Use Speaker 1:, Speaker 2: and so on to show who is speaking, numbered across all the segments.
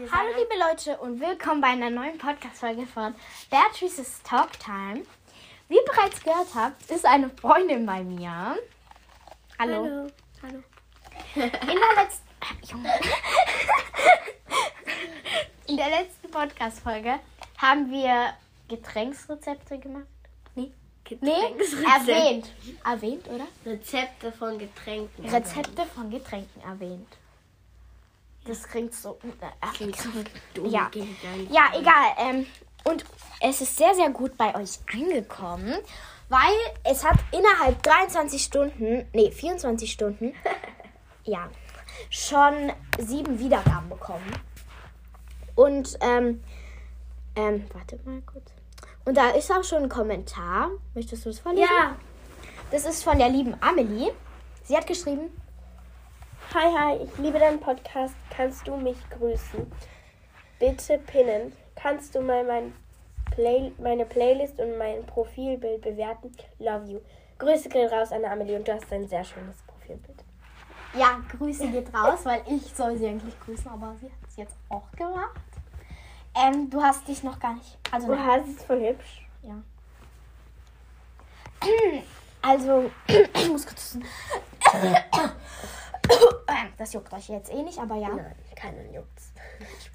Speaker 1: wir
Speaker 2: Hallo liebe Leute und willkommen bei einer neuen Podcast-Folge von Beatrice's Talk Time. Wie ihr bereits gehört habt, ist eine Freundin bei mir. Hallo.
Speaker 1: Hallo. Hallo.
Speaker 2: In der letzten. In der letzten Podcast-Folge haben wir Getränksrezepte gemacht. Nee. Nee,
Speaker 1: Getränksrezepte.
Speaker 2: erwähnt. Erwähnt, oder?
Speaker 1: Rezepte von Getränken.
Speaker 2: Rezepte von Getränken erwähnt. Das klingt so.
Speaker 1: So dumm.
Speaker 2: Ja. Ja, egal. Ähm, und es ist sehr, sehr gut bei euch angekommen, weil es hat innerhalb 23 Stunden, nee, 24 Stunden, ja, schon sieben Wiedergaben bekommen. Und, ähm, ähm, warte mal kurz. Und da ist auch schon ein Kommentar. Möchtest du das vorlesen?
Speaker 1: Ja.
Speaker 2: Das ist von der lieben Amelie. Sie hat geschrieben,
Speaker 3: Hi, hi, ich liebe deinen Podcast. Kannst du mich grüßen? Bitte pinnen. Kannst du mal mein Play meine Playlist und mein Profilbild bewerten? Love you. Grüße gehen raus an Amelie und du hast ein sehr schönes Profilbild.
Speaker 2: ja, Grüße geht raus, weil ich soll sie eigentlich grüßen, aber sie hat es jetzt auch gemacht. Ähm, du hast dich noch gar nicht. Also,
Speaker 3: Du hast es voll hübsch.
Speaker 2: Ja. Also, ich muss kurz. Das juckt euch jetzt eh nicht, aber ja.
Speaker 3: Nein, keinen juckt's.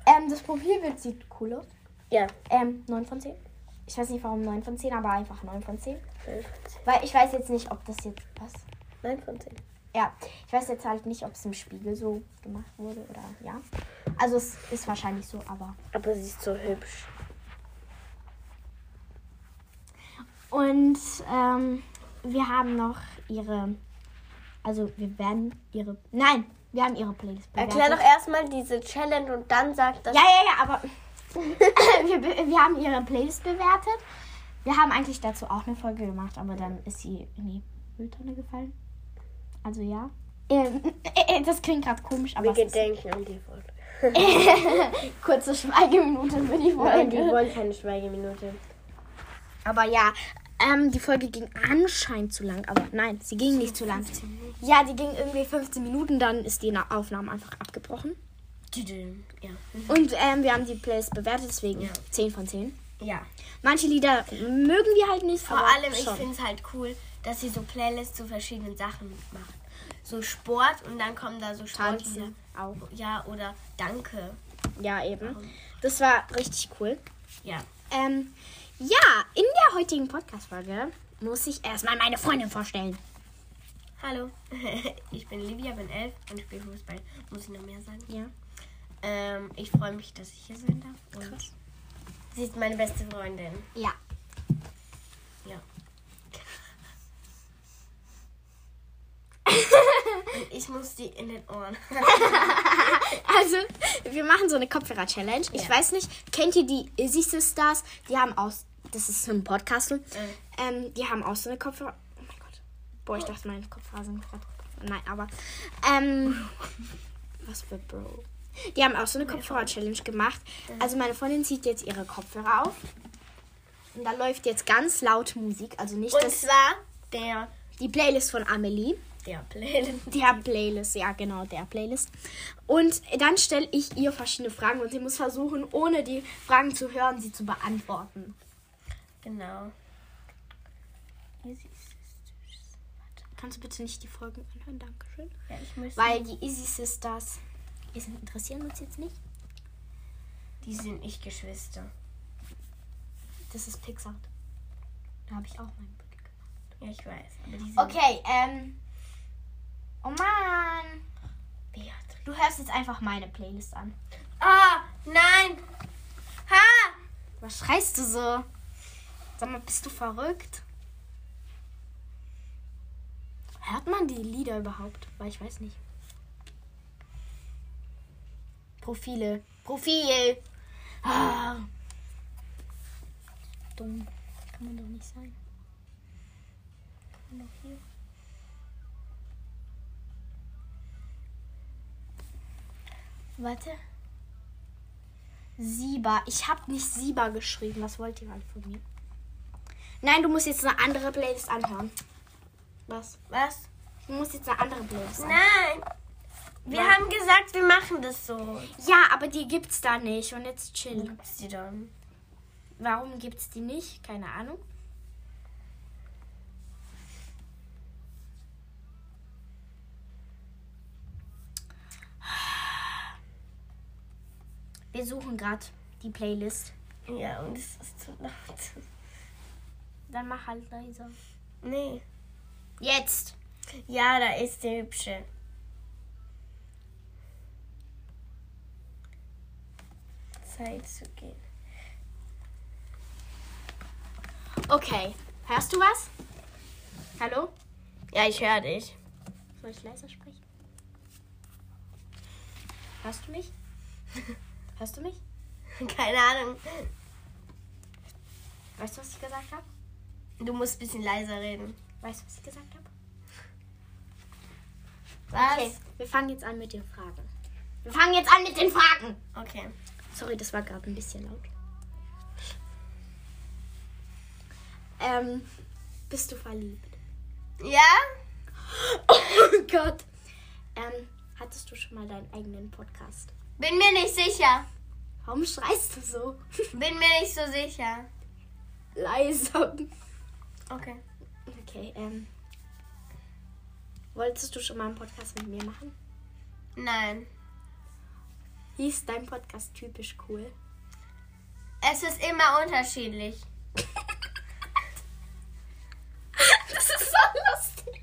Speaker 2: Ähm, das Profilbild sieht cool aus.
Speaker 3: Ja.
Speaker 2: Ähm, 9 von 10. Ich weiß nicht warum 9 von 10, aber einfach 9 von 10.
Speaker 3: 9 von 10.
Speaker 2: Weil ich weiß jetzt nicht, ob das jetzt. Was?
Speaker 3: 9 von 10.
Speaker 2: Ja, ich weiß jetzt halt nicht, ob es im Spiegel so gemacht wurde oder ja. Also, es ist wahrscheinlich so, aber.
Speaker 3: Aber sie ist so hübsch.
Speaker 2: Und ähm, wir haben noch ihre. Also wir werden ihre. Nein, wir haben ihre Playlist bewertet.
Speaker 3: Erklär doch erstmal diese Challenge und dann sag das.
Speaker 2: Ja, ja, ja, aber wir, wir haben ihre Playlist bewertet. Wir haben eigentlich dazu auch eine Folge gemacht, aber dann ist sie in die Mülltonne gefallen. Also ja. Ähm, äh, das klingt gerade komisch, aber
Speaker 3: Wir gedenken an die Folge.
Speaker 2: kurze Schweigeminute für die
Speaker 3: Nein, wir
Speaker 2: Folge.
Speaker 3: wollen keine Schweigeminute.
Speaker 2: Aber ja, ähm, die Folge ging anscheinend zu lang, aber nein, sie ging nicht zu lang. Ja, die ging irgendwie 15 Minuten, dann ist die Na- Aufnahme einfach abgebrochen.
Speaker 1: Ja.
Speaker 2: Und ähm, wir haben die Playlist bewertet, deswegen
Speaker 1: Ja.
Speaker 2: 10 von 10.
Speaker 1: Ja.
Speaker 2: Manche Lieder mögen wir halt nicht,
Speaker 1: Vor allem, ich
Speaker 2: schon.
Speaker 1: finde es halt cool, dass sie so Playlists zu verschiedenen Sachen macht. So Sport und dann kommen da so Sportlieder.
Speaker 2: Tanzen auch.
Speaker 1: Ja, oder Danke.
Speaker 2: Ja, eben. Das war richtig cool.
Speaker 1: Ja.
Speaker 2: Ähm, ja, in der heutigen Podcast-Folge muss ich erstmal meine Freundin vorstellen.
Speaker 1: Hallo, ich bin Livia, bin elf und spiele Fußball. Muss ich noch mehr sagen?
Speaker 2: Ja.
Speaker 1: Ähm, ich freue mich, dass ich hier sein darf. Und
Speaker 2: Krass.
Speaker 1: sie ist meine beste Freundin.
Speaker 2: Ja.
Speaker 1: Ja. Und ich muss die in den Ohren.
Speaker 2: Also, wir machen so eine Kopfhörer-Challenge. Ich
Speaker 1: Ja.
Speaker 2: weiß nicht, kennt ihr die Izzy Sisters? Die haben aus, das ist so ein Podcast, ähm, die haben auch so eine Kopfhörer. Boah, ich dachte, meine Kopfhörer sind gerade. Nein, aber, ähm, was für Bro? Die haben auch so eine Kopfhörer-Challenge gemacht. Also, meine Freundin zieht jetzt ihre Kopfhörer auf. Und da läuft jetzt ganz laut Musik. Also nicht
Speaker 1: Und
Speaker 2: das,
Speaker 1: zwar der,
Speaker 2: die Playlist von Amelie.
Speaker 1: der Playlist.
Speaker 2: Der Playlist, ja genau, der Playlist. Und dann stelle ich ihr verschiedene Fragen und sie muss versuchen, ohne die Fragen zu hören, sie zu beantworten.
Speaker 1: Genau.
Speaker 2: Kannst du bitte nicht die Folgen anhören? Dankeschön.
Speaker 1: Ja.
Speaker 2: Weil die Easy Sisters die sind- interessieren uns jetzt nicht.
Speaker 1: die sind nicht Geschwister.
Speaker 2: Das ist Pixar. Da habe ich auch meinen Blick gemacht.
Speaker 1: Ja, ich weiß.
Speaker 2: Okay, ähm. Oh Mann.
Speaker 1: Beatrice.
Speaker 2: Du hörst jetzt einfach meine Playlist an.
Speaker 1: Ah, nein! Ha!
Speaker 2: Was schreist du so? Sag mal, bist du verrückt? Hört man die Lieder überhaupt? Weil ich weiß nicht. Profile. Profil. Ah. Dumm. Kann man doch nicht sein. Kann man doch hier. Warte. Sieber. Ich habe nicht Sieber geschrieben. Was wollt ihr alle von mir? Nein, du musst jetzt eine andere Playlist anhören. Was?
Speaker 1: Was?
Speaker 2: Du musst jetzt eine andere Playlist anhören.
Speaker 1: Nein! Wir haben gesagt, wir machen das so.
Speaker 2: Ja, aber die gibt's da nicht. Und jetzt chill.
Speaker 1: Gibt's die dann?
Speaker 2: Warum gibt's die nicht? Keine Ahnung. Wir suchen gerade die Playlist.
Speaker 1: Ja, und es ist zu laut.
Speaker 2: Dann mach halt leiser.
Speaker 1: Nee.
Speaker 2: Jetzt!
Speaker 1: Ja, da ist der hübsche. Zeit zu gehen.
Speaker 2: Okay. Hörst du was? Hallo?
Speaker 1: Ja, ich höre dich.
Speaker 2: Soll ich leiser sprechen? Hörst du mich? Hörst du mich?
Speaker 1: Keine Ahnung.
Speaker 2: Weißt du, was ich gesagt habe?
Speaker 1: Du musst ein bisschen leiser reden.
Speaker 2: Weißt du, was ich gesagt habe?
Speaker 1: Was?
Speaker 2: Okay, wir fangen jetzt an mit den Fragen. Wir fangen jetzt an mit den Fragen.
Speaker 1: Okay.
Speaker 2: Sorry, das war gerade ein bisschen laut. Ähm, bist du verliebt?
Speaker 1: Ja?
Speaker 2: Oh Gott. Ähm, hattest du schon mal deinen eigenen Podcast?
Speaker 1: Bin mir nicht sicher.
Speaker 2: Warum schreist du so?
Speaker 1: Bin mir nicht so sicher.
Speaker 2: Leise.
Speaker 1: Okay.
Speaker 2: Okay, ähm. Wolltest du schon mal einen Podcast mit mir machen?
Speaker 1: Nein.
Speaker 2: Hieß dein Podcast typisch cool?
Speaker 1: Es ist immer unterschiedlich.
Speaker 2: Das ist so lustig.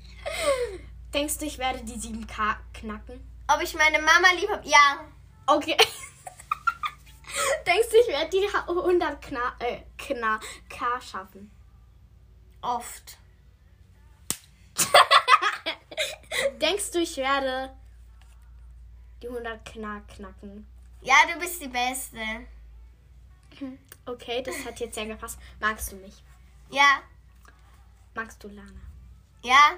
Speaker 2: Denkst du, ich werde die 7K knacken?
Speaker 1: Ob ich meine Mama lieb habe? Ja.
Speaker 2: Okay. Denkst du, ich werde die 100 Kna äh, Kna K schaffen?
Speaker 1: Oft.
Speaker 2: Denkst du, ich werde die 100 Kna knacken?
Speaker 1: Ja, du bist die Beste.
Speaker 2: Okay, das hat jetzt sehr gepasst. Magst du mich?
Speaker 1: Ja.
Speaker 2: Magst du Lana?
Speaker 1: Ja.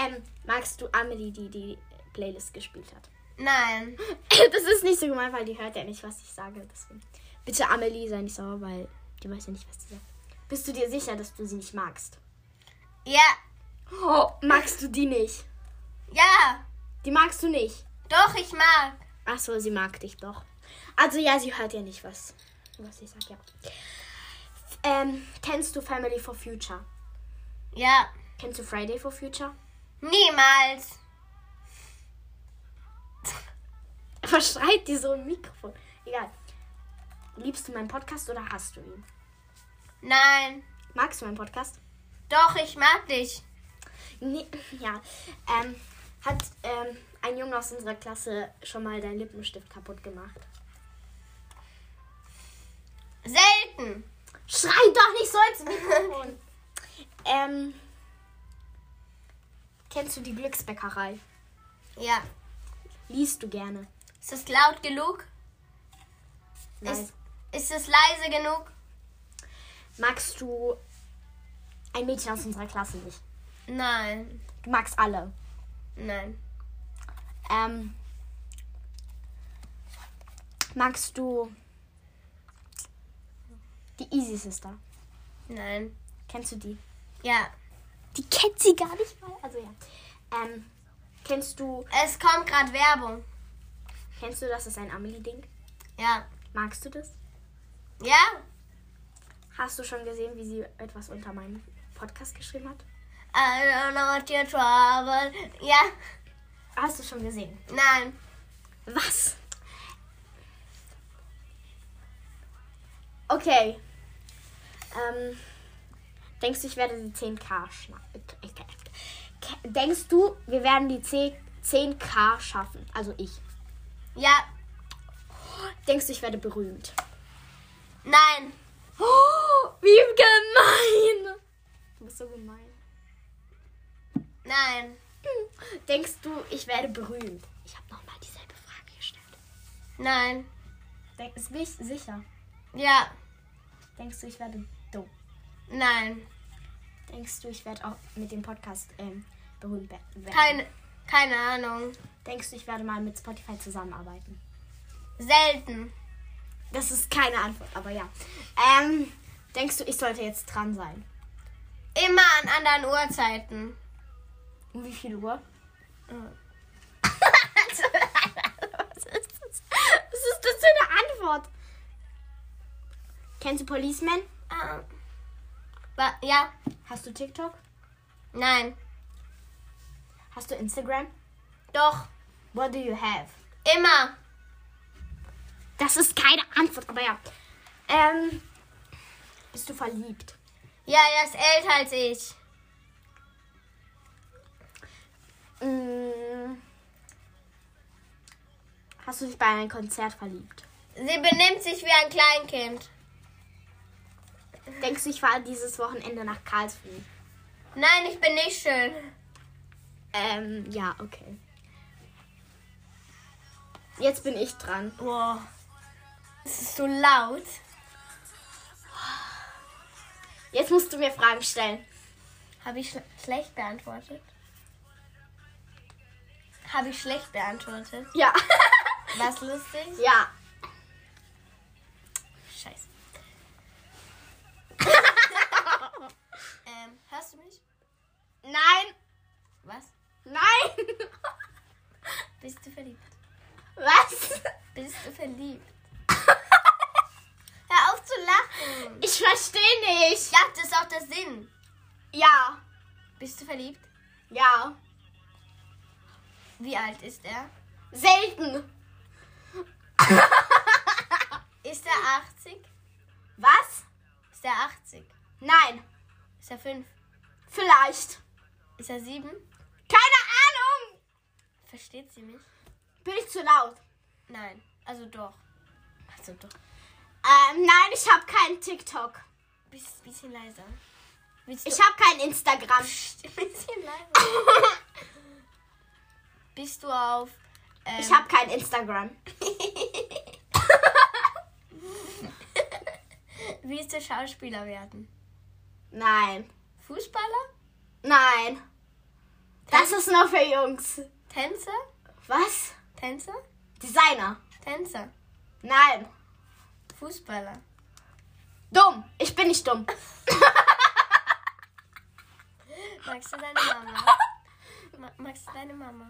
Speaker 2: Ähm, magst du Amelie, die die Playlist gespielt hat?
Speaker 1: Nein.
Speaker 2: Das ist nicht so gemein, weil die hört ja nicht, was ich sage. Deswegen. Bitte Amelie, sei nicht sauer, weil die weiß ja nicht, was sie sagt. Bist du dir sicher, dass du sie nicht magst?
Speaker 1: Ja.
Speaker 2: Oh, magst du die nicht?
Speaker 1: Ja.
Speaker 2: Die magst du nicht.
Speaker 1: Doch, ich mag.
Speaker 2: Ach so, sie mag dich doch. Also ja, sie hört ja nicht, was, was ich sag, ja. Ähm, kennst du Family for Future?
Speaker 1: Ja.
Speaker 2: Kennst du Friday for Future?
Speaker 1: Niemals.
Speaker 2: Was schreit die so im Mikrofon? Egal. Liebst du meinen Podcast oder hast du ihn?
Speaker 1: Nein.
Speaker 2: Magst du meinen Podcast?
Speaker 1: Doch, ich mag dich.
Speaker 2: Nee, ja. Ähm, hat ähm, ein Junge aus unserer Klasse schon mal deinen Lippenstift kaputt gemacht?
Speaker 1: Selten.
Speaker 2: Schrei doch nicht so ins Mikrofon. ähm, kennst du die Glücksbäckerei?
Speaker 1: Ja.
Speaker 2: Liest du gerne?
Speaker 1: Ist es laut genug?
Speaker 2: Nein.
Speaker 1: Ist, ist es leise genug?
Speaker 2: Magst du ein Mädchen aus unserer Klasse nicht?
Speaker 1: Nein.
Speaker 2: Du magst alle.
Speaker 1: Nein.
Speaker 2: Ähm, magst du die Easy Sister?
Speaker 1: Nein.
Speaker 2: Kennst du die?
Speaker 1: Ja.
Speaker 2: Die kennt sie gar nicht mal. Also ja. Ähm, kennst du,
Speaker 1: Es kommt gerade Werbung.
Speaker 2: kennst du, das ist ein Amelie-Ding?
Speaker 1: Ja.
Speaker 2: Magst du das?
Speaker 1: Ja?
Speaker 2: Hast du schon gesehen, wie sie etwas unter meinem Podcast geschrieben hat?
Speaker 1: I don't know what your trouble. Ja.
Speaker 2: Hast du schon gesehen?
Speaker 1: Nein.
Speaker 2: Was? Okay. Ähm, denkst du, ich werde die 10k schnappen? Denkst du, wir werden die 10 10k schaffen? Also ich.
Speaker 1: Ja.
Speaker 2: Denkst du, ich werde berühmt?
Speaker 1: Nein.
Speaker 2: Oh, wie gemein! Du bist so gemein.
Speaker 1: Nein.
Speaker 2: Denkst du, ich werde berühmt? Ich habe nochmal dieselbe Frage gestellt.
Speaker 1: Nein.
Speaker 2: Denk, ist mich sicher.
Speaker 1: Ja.
Speaker 2: Denkst du, ich werde dumm?
Speaker 1: Nein.
Speaker 2: Denkst du, ich werde auch mit dem Podcast ähm, berühmt werden?
Speaker 1: Keine, keine Ahnung.
Speaker 2: Denkst du, ich werde mal mit Spotify zusammenarbeiten?
Speaker 1: Selten.
Speaker 2: Das ist keine Antwort, aber ja. Ähm, denkst du, ich sollte jetzt dran sein?
Speaker 1: Immer an anderen Uhrzeiten.
Speaker 2: Um wie viel Uhr? Was ist das? Was ist das für eine Antwort? Kennst du Policeman?
Speaker 1: Äh. Ja.
Speaker 2: Hast du TikTok?
Speaker 1: Nein.
Speaker 2: Hast du Instagram?
Speaker 1: Doch.
Speaker 2: What do you have?
Speaker 1: Immer.
Speaker 2: Das ist keine Antwort, aber ja. Ähm, bist du verliebt?
Speaker 1: Ja, er ist älter als ich.
Speaker 2: Mm. Hast du dich bei einem Konzert verliebt?
Speaker 1: Sie benimmt sich wie ein Kleinkind.
Speaker 2: Denkst du, ich fahre dieses Wochenende nach Karlsruhe?
Speaker 1: Nein, ich bin nicht schön.
Speaker 2: Ähm, ja, okay. Jetzt bin ich dran.
Speaker 1: Wow. Es ist so laut.
Speaker 2: Jetzt musst du mir Fragen stellen.
Speaker 1: Habe ich schl schlecht beantwortet? Habe ich schlecht beantwortet?
Speaker 2: Ja.
Speaker 1: Was lustig?
Speaker 2: ja.
Speaker 1: Scheiße. ähm, hörst du mich?
Speaker 2: Nein.
Speaker 1: Was?
Speaker 2: Nein.
Speaker 1: Bist du verliebt?
Speaker 2: Was?
Speaker 1: Bist du verliebt? Hör auf zu lachen.
Speaker 2: Ich verstehe nicht.
Speaker 1: Ja, das ist auch der Sinn.
Speaker 2: Ja.
Speaker 1: Bist du verliebt?
Speaker 2: Ja.
Speaker 1: Wie alt ist er?
Speaker 2: Selten.
Speaker 1: Ist er 80?
Speaker 2: Was?
Speaker 1: Ist er 80?
Speaker 2: Nein.
Speaker 1: Ist er 5?
Speaker 2: Vielleicht.
Speaker 1: Ist er 7?
Speaker 2: Keine Ahnung.
Speaker 1: Versteht sie mich?
Speaker 2: Bin ich zu laut?
Speaker 1: Nein. Also doch. Also doch.
Speaker 2: Ähm, nein, ich habe keinen TikTok.
Speaker 1: Biss, bisschen leiser. Willst du
Speaker 2: Ich habe kein Instagram.
Speaker 1: Psst, bisschen leiser. Bist du auf. Ähm,
Speaker 2: Ich habe kein Instagram.
Speaker 1: Willst du Schauspieler werden?
Speaker 2: Nein.
Speaker 1: Fußballer?
Speaker 2: Nein. Das ist nur für Jungs.
Speaker 1: Tänzer?
Speaker 2: Was?
Speaker 1: Tänzer?
Speaker 2: Designer.
Speaker 1: Tänzer?
Speaker 2: Nein.
Speaker 1: Fußballer?
Speaker 2: Dumm. Ich bin nicht dumm.
Speaker 1: Magst du deine Mama? Ma magst du deine Mama?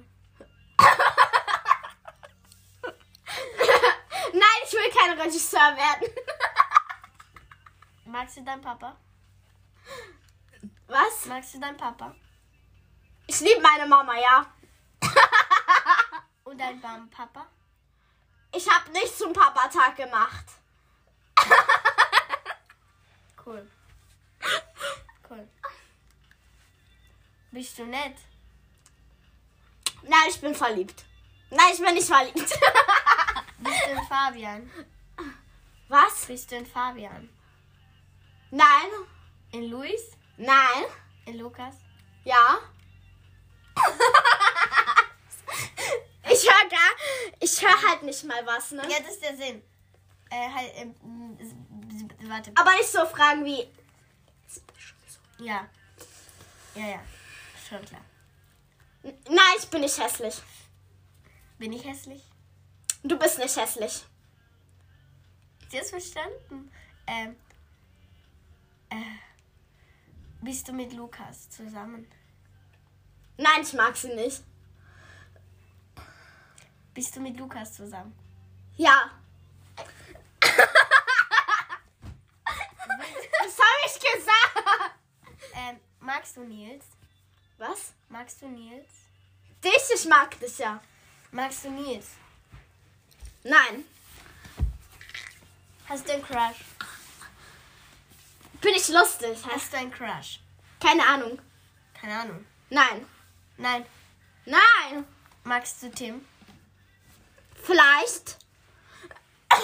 Speaker 2: Nein, ich will kein Regisseur werden.
Speaker 1: Magst du deinen Papa?
Speaker 2: Was?
Speaker 1: Magst du deinen Papa?
Speaker 2: Ich liebe meine Mama, ja.
Speaker 1: Und deinen Bam Papa?
Speaker 2: Ich habe nichts zum Papatag gemacht.
Speaker 1: Cool. Cool. Bist du nett?
Speaker 2: Nein, ich bin verliebt. Nein, ich bin nicht verliebt.
Speaker 1: Bist du ein Fabian?
Speaker 2: Was?
Speaker 1: Bist du ein Fabian?
Speaker 2: Nein.
Speaker 1: In Luis?
Speaker 2: Nein.
Speaker 1: In Lukas?
Speaker 2: Ja. ich höre gar, ich höre halt nicht mal was, ne?
Speaker 1: Ja, das ist der Sinn. Äh, halt, s- warte.
Speaker 2: Aber nicht so Fragen wie.
Speaker 1: Ja. Ja, ja. Schon klar.
Speaker 2: Nein, ich bin nicht hässlich.
Speaker 1: Bin ich hässlich?
Speaker 2: Du bist nicht hässlich.
Speaker 1: Sie hast verstanden. Ähm. Äh. Bist du mit Lukas zusammen?
Speaker 2: Nein, ich mag sie nicht.
Speaker 1: Bist du mit Lukas zusammen?
Speaker 2: Ja. das habe ich gesagt.
Speaker 1: Ähm, magst du Nils?
Speaker 2: Was?
Speaker 1: Magst du Nils?
Speaker 2: Dich, ich mag dich ja.
Speaker 1: Magst du Nils?
Speaker 2: Nein.
Speaker 1: Hast du einen Crush?
Speaker 2: Bin ich lustig?
Speaker 1: Hast du einen Crush?
Speaker 2: Keine Ahnung.
Speaker 1: Keine Ahnung.
Speaker 2: Nein.
Speaker 1: Nein.
Speaker 2: Nein.
Speaker 1: Magst du Tim?
Speaker 2: Vielleicht.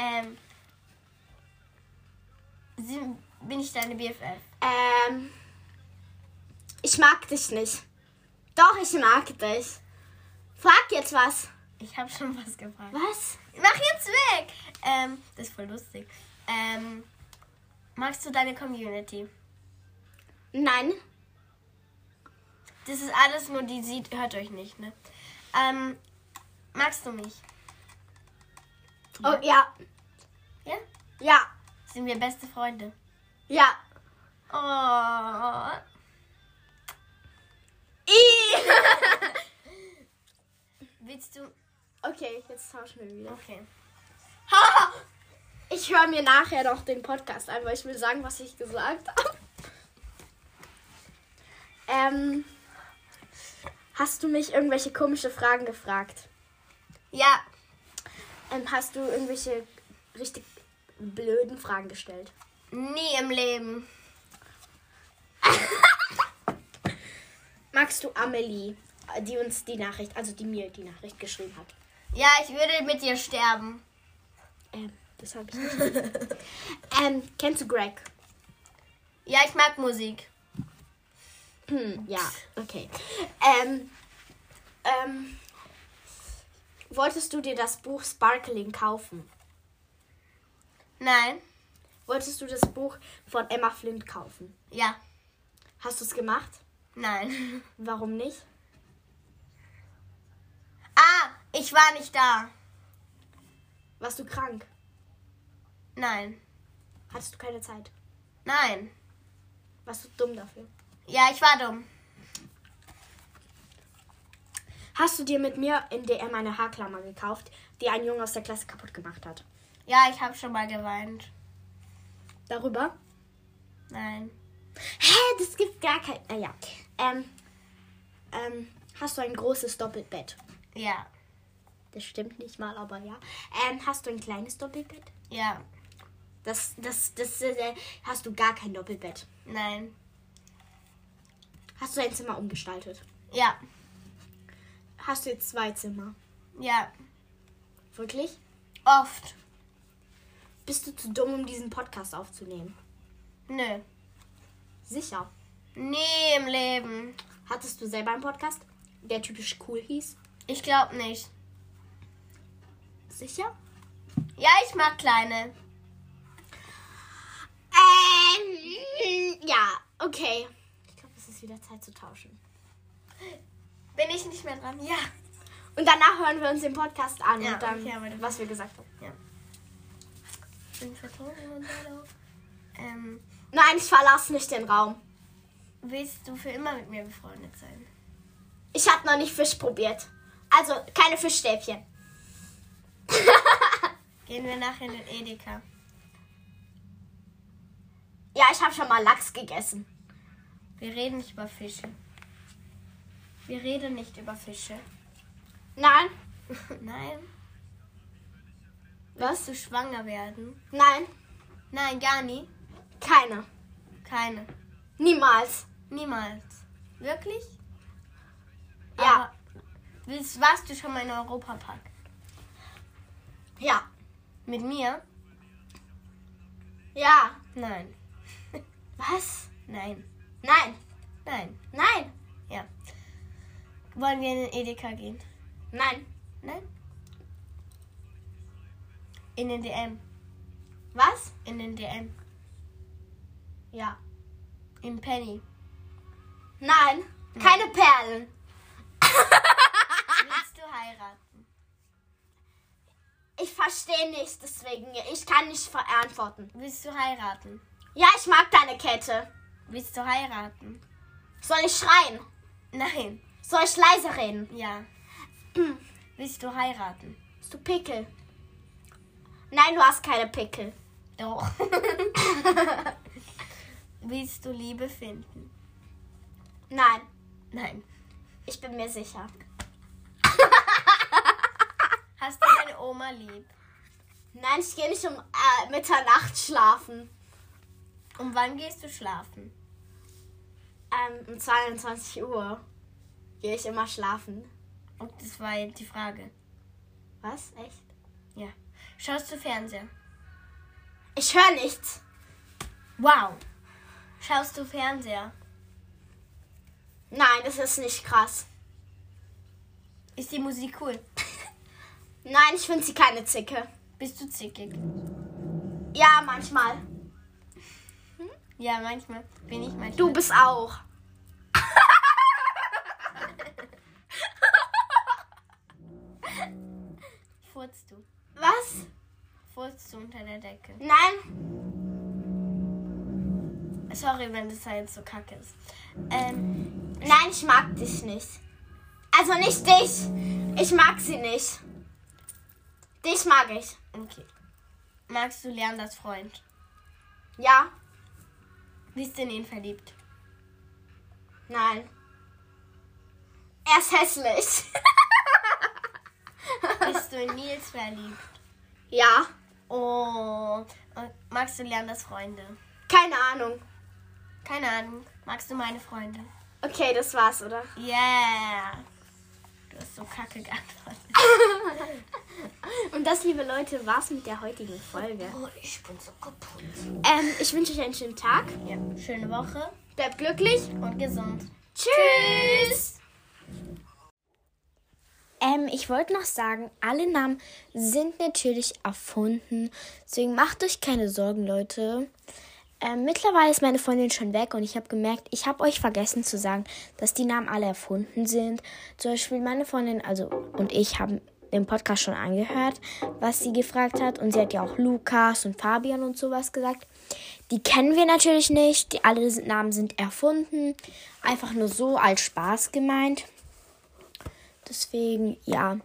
Speaker 1: Ähm. Bin ich deine BFF?
Speaker 2: Ähm. Ich mag dich nicht. Doch, ich mag dich. Frag jetzt was.
Speaker 1: Ich habe schon was gefragt.
Speaker 2: Was?
Speaker 1: Mach jetzt weg! Ähm, das ist voll lustig. Ähm, magst du deine Community?
Speaker 2: Nein.
Speaker 1: Das ist alles nur, die sieht, hört euch nicht, ne? Ähm, magst du mich?
Speaker 2: Oh, ja.
Speaker 1: Ja?
Speaker 2: Ja.
Speaker 1: Sind wir beste Freunde?
Speaker 2: Ja.
Speaker 1: Oh. Willst du.
Speaker 2: Okay, jetzt tauschen wir wieder.
Speaker 1: Okay. Ha!
Speaker 2: Ich höre mir nachher noch den Podcast an, weil ich will sagen, was ich gesagt habe. Ähm, hast du mich irgendwelche komische Fragen gefragt?
Speaker 1: Ja,
Speaker 2: Ähm, hast du irgendwelche richtig blöden Fragen gestellt?
Speaker 1: nie im Leben.
Speaker 2: Magst du Amelie, die uns die Nachricht, also die mir die Nachricht geschrieben hat?
Speaker 1: Ja, ich würde mit dir sterben.
Speaker 2: Ähm, das habe ich nicht. ähm, kennst du Greg?
Speaker 1: Ja, ich mag Musik.
Speaker 2: Hm, ja, okay. Ähm, ähm, wolltest du dir das Buch Sparkling kaufen?
Speaker 1: Nein.
Speaker 2: Wolltest du das Buch von Emma Flint kaufen?
Speaker 1: Ja.
Speaker 2: Hast du es gemacht?
Speaker 1: Nein.
Speaker 2: Warum nicht?
Speaker 1: Ah, ich war nicht da.
Speaker 2: Warst du krank?
Speaker 1: Nein.
Speaker 2: Hattest du keine Zeit?
Speaker 1: Nein.
Speaker 2: Warst du dumm dafür?
Speaker 1: Ja, ich war dumm.
Speaker 2: Hast du dir mit mir in DM eine Haarklammer gekauft, die ein Junge aus der Klasse kaputt gemacht hat?
Speaker 1: Ja, ich habe schon mal geweint.
Speaker 2: Darüber?
Speaker 1: Nein.
Speaker 2: Hä, das gibt gar kein. Äh, ja. Ähm, ähm, hast du ein großes Doppelbett?
Speaker 1: Ja.
Speaker 2: Das stimmt nicht mal, aber ja. Ähm, hast du ein kleines Doppelbett?
Speaker 1: Ja.
Speaker 2: Das, das, das, äh, hast du gar kein Doppelbett.
Speaker 1: Nein.
Speaker 2: Hast du dein Zimmer umgestaltet?
Speaker 1: Ja.
Speaker 2: Hast du jetzt zwei Zimmer?
Speaker 1: Ja.
Speaker 2: Wirklich?
Speaker 1: Oft.
Speaker 2: Bist du zu dumm, um diesen Podcast aufzunehmen?
Speaker 1: Nö.
Speaker 2: Sicher.
Speaker 1: Nie im Leben.
Speaker 2: Hattest du selber einen Podcast, der typisch cool hieß?
Speaker 1: Ich glaube nicht.
Speaker 2: Sicher?
Speaker 1: Ja, ich mag kleine.
Speaker 2: Ähm, ja, okay. Ich glaube, es ist wieder Zeit zu tauschen.
Speaker 1: Bin ich nicht mehr dran? Ja.
Speaker 2: Und danach hören wir uns den Podcast an
Speaker 1: Ja,
Speaker 2: und dann,
Speaker 1: okay,
Speaker 2: was wir gesagt haben.
Speaker 1: Ja. Ähm,
Speaker 2: Nein, ich verlasse nicht den Raum.
Speaker 1: willst du für immer mit mir befreundet sein?
Speaker 2: Ich habe noch nicht Fisch probiert. Also keine Fischstäbchen.
Speaker 1: Gehen wir nachher in den Edeka.
Speaker 2: Ja, ich habe schon mal Lachs gegessen.
Speaker 1: Wir reden nicht über Fische. Wir reden nicht über Fische.
Speaker 2: Nein.
Speaker 1: Nein.
Speaker 2: Was?
Speaker 1: Willst du schwanger werden?
Speaker 2: Nein.
Speaker 1: Nein, gar nie.
Speaker 2: Keine.
Speaker 1: Keine.
Speaker 2: Niemals.
Speaker 1: Niemals. Wirklich?
Speaker 2: Ja.
Speaker 1: Aber willst, warst du schon mal in Europapark?
Speaker 2: Ja.
Speaker 1: Mit mir?
Speaker 2: Ja.
Speaker 1: Nein.
Speaker 2: Was?
Speaker 1: Nein.
Speaker 2: Nein.
Speaker 1: Nein.
Speaker 2: Nein.
Speaker 1: Ja. Wollen wir in den Edeka gehen?
Speaker 2: Nein.
Speaker 1: Nein? In den DM.
Speaker 2: Was?
Speaker 1: In den DM.
Speaker 2: Ja.
Speaker 1: In Penny.
Speaker 2: Nein. Keine Perlen.
Speaker 1: Willst du heiraten?
Speaker 2: Ich verstehe nicht, deswegen. Ich kann nicht verantworten.
Speaker 1: Willst du heiraten?
Speaker 2: Ja, ich mag deine Kette.
Speaker 1: Willst du heiraten?
Speaker 2: Soll ich schreien?
Speaker 1: Nein.
Speaker 2: Soll ich leise reden?
Speaker 1: Ja. Willst du heiraten?
Speaker 2: Bist du Pickel? Nein, du hast keine Pickel.
Speaker 1: Doch. Willst du Liebe finden?
Speaker 2: Nein,
Speaker 1: Nein.
Speaker 2: ich bin mir sicher.
Speaker 1: Hast du deine Oma lieb?
Speaker 2: Nein, ich gehe nicht um äh, Mitternacht schlafen.
Speaker 1: Um wann gehst du schlafen?
Speaker 2: Ähm, um 22 Uhr gehe ich immer schlafen.
Speaker 1: Und das war die Frage.
Speaker 2: Was? Echt?
Speaker 1: Ja. Schaust du Fernseher?
Speaker 2: Ich höre nichts.
Speaker 1: Wow. Schaust du Fernseher?
Speaker 2: Nein, das ist nicht krass.
Speaker 1: Ist die Musik cool?
Speaker 2: Nein, ich finde sie keine Zicke.
Speaker 1: Bist du zickig?
Speaker 2: Ja, manchmal.
Speaker 1: Ja, manchmal. Bin ich manchmal.
Speaker 2: Du bist auch.
Speaker 1: Furzt du?
Speaker 2: Was?
Speaker 1: Furzt du unter der Decke?
Speaker 2: Nein?
Speaker 1: Sorry, wenn das halt so kacke ist. Ähm,
Speaker 2: Nein, ich mag dich nicht. Also nicht dich. Ich mag sie nicht. Dich mag ich.
Speaker 1: okay. Magst du Leanders Freund?
Speaker 2: Ja.
Speaker 1: Bist du in ihn verliebt?
Speaker 2: Nein. Er ist hässlich.
Speaker 1: Bist du in Nils verliebt?
Speaker 2: ja.
Speaker 1: Oh. Und magst du Leanders Freunde?
Speaker 2: Keine Ahnung.
Speaker 1: Keine Ahnung. Magst du meine Freunde?
Speaker 2: Okay, das war's, oder?
Speaker 1: Yeah. Du hast so kacke geantwortet.
Speaker 2: Und das, liebe Leute, war's mit der heutigen Folge.
Speaker 1: Oh, ich bin so kaputt.
Speaker 2: Ähm, ich wünsche euch einen schönen Tag.
Speaker 1: Ja. Schöne Woche
Speaker 2: Bleibt glücklich.
Speaker 1: und gesund.
Speaker 2: Tschüss. Ähm, ich wollte noch sagen, alle Namen sind natürlich erfunden. Deswegen macht euch keine Sorgen, Leute. Ähm, mittlerweile ist meine Freundin schon weg und ich habe gemerkt, ich habe euch vergessen zu sagen, dass die Namen alle erfunden sind. Zum Beispiel meine Freundin, also und ich haben den Podcast schon angehört, was sie gefragt hat. Und sie hat ja auch Lukas und Fabian und sowas gesagt. Die kennen wir natürlich nicht. Die, alle Namen sind erfunden. Einfach nur so als Spaß gemeint. Deswegen, ja.